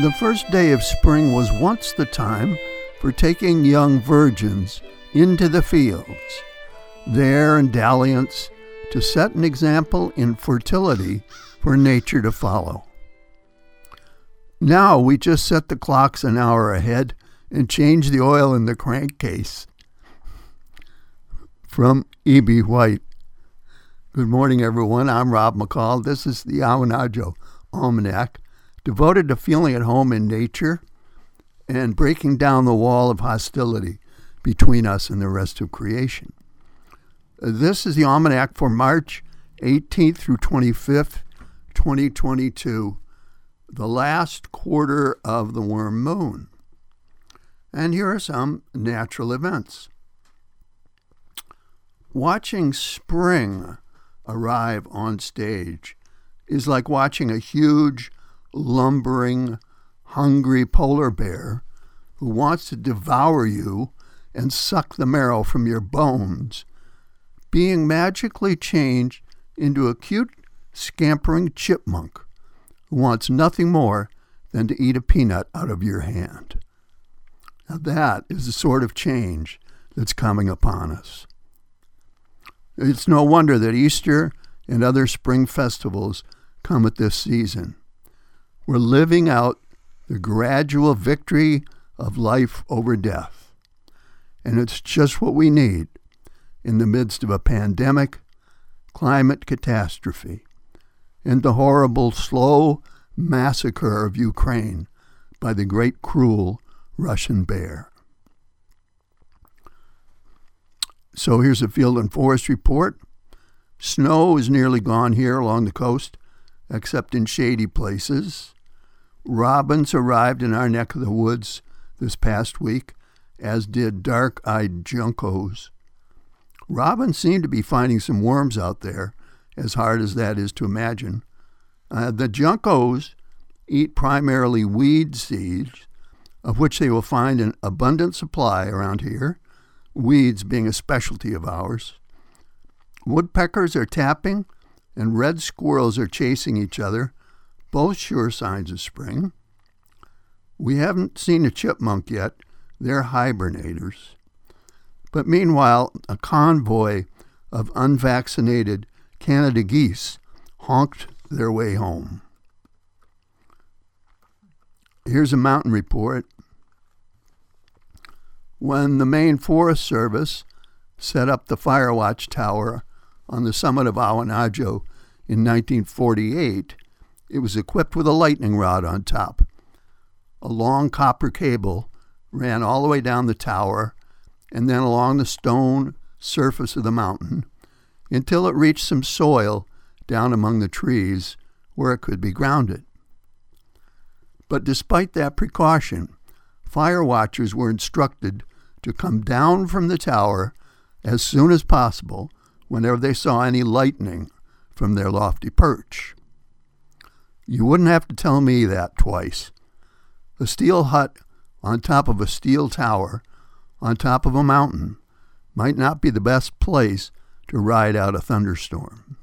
The first day of spring was once the time for taking young virgins into the fields, there in dalliance to set an example in fertility for nature to follow. Now we just set the clocks an hour ahead and change the oil in the crankcase. From E.B. White. Good morning, everyone. I'm Rob McCall. This is the Awanadjo Almanac, devoted to feeling at home in nature and breaking down the wall of hostility between us and the rest of creation. Uh, this is the Almanac for March 18th through 25th, 2022, the last quarter of the worm moon. And here are some natural events. Watching spring arrive on stage is like watching a huge, lumbering, hungry polar bear who wants to devour you and suck the marrow from your bones, being magically changed into a cute, scampering chipmunk who wants nothing more than to eat a peanut out of your hand. Now, that is the sort of change that's coming upon us. It's no wonder that Easter and other spring festivals come at this season. We're living out the gradual victory of life over death. And it's just what we need in the midst of a pandemic, climate catastrophe, and the horrible, slow massacre of Ukraine by the great, cruel Russian bear. So here's a field and forest report. Snow is nearly gone here along the coast, except in shady places. Robins arrived in our neck of the woods this past week, as did dark eyed juncos. Robins seem to be finding some worms out there, as hard as that is to imagine. Uh, the juncos eat primarily weed seeds, of which they will find an abundant supply around here, weeds being a specialty of ours. Woodpeckers are tapping, and red squirrels are chasing each other, both sure signs of spring. We haven't seen a chipmunk yet, they're hibernators. But meanwhile, a convoy of unvaccinated Canada geese honked their way home. Here's a mountain report. When the Maine Forest Service set up the Fire Watch Tower on the summit of Awanadjo in 1948, it was equipped with a lightning rod on top. A long copper cable ran all the way down the tower and then along the stone surface of the mountain until it reached some soil down among the trees where it could be grounded. But despite that precaution, fire watchers were instructed to come down from the tower as soon as possible whenever they saw any lightning from their lofty perch. You wouldn't have to tell me that twice. A steel hut on top of a steel tower on top of a mountain might not be the best place to ride out a thunderstorm.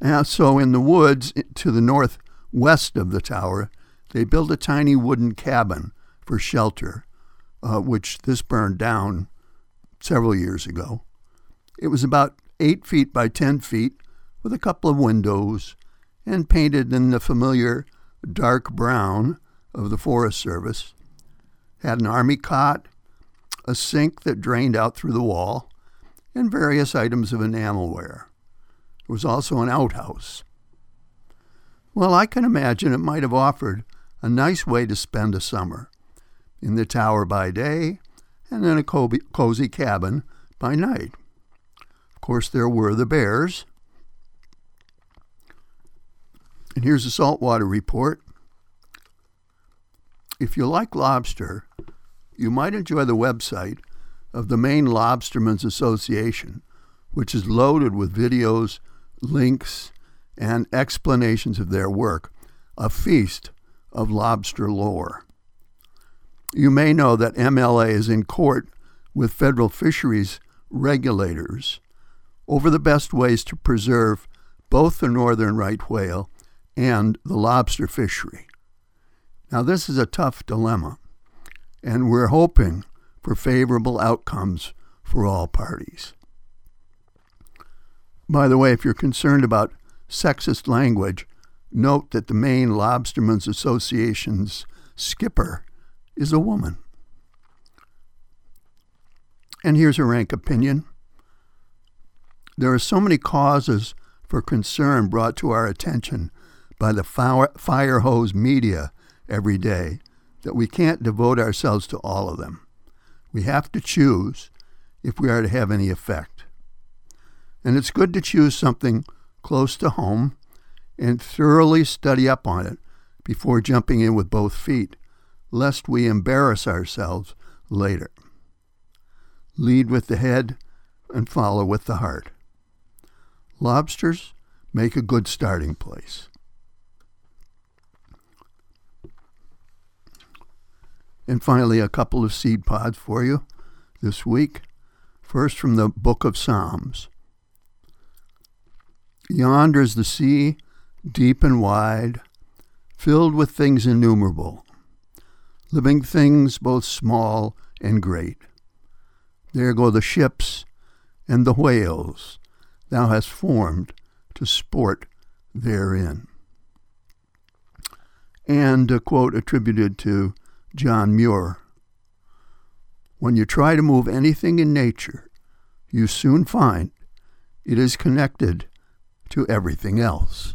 And so, in the woods to the northwest of the tower, they built a tiny wooden cabin for shelter, uh, which this burned down several years ago. It was about eight feet by ten feet, with a couple of windows, and painted in the familiar dark brown of the Forest Service. Had an army cot, a sink that drained out through the wall, and various items of enamelware. There was also an outhouse. Well, I can imagine it might have offered a nice way to spend a summer in the tower by day and in a cozy cabin by night. Of course, there were the bears. And here's a saltwater report. If you like lobster, you might enjoy the website of the Maine Lobstermen's Association, which is loaded with videos, links, and explanations of their work, a feast of lobster lore. You may know that MLA is in court with federal fisheries regulators over the best ways to preserve both the northern right whale and the lobster fishery. Now, this is a tough dilemma, and we're hoping for favorable outcomes for all parties. By the way, if you're concerned about sexist language, note that the Maine Lobstermen's Association's skipper is a woman. And here's a rank opinion. There are so many causes for concern brought to our attention by the fire hose media every day that we can't devote ourselves to all of them. We have to choose if we are to have any effect. And it's good to choose something close to home and thoroughly study up on it before jumping in with both feet, lest we embarrass ourselves later. Lead with the head and follow with the heart. Lobsters make a good starting place. And finally, a couple of seed pods for you this week. First, from the book of Psalms. Yonder is the sea, deep and wide, filled with things innumerable, living things both small and great. There go the ships and the whales thou hast formed to sport therein. And a quote attributed to John Muir When you try to move anything in nature, you soon find it is connected to everything else.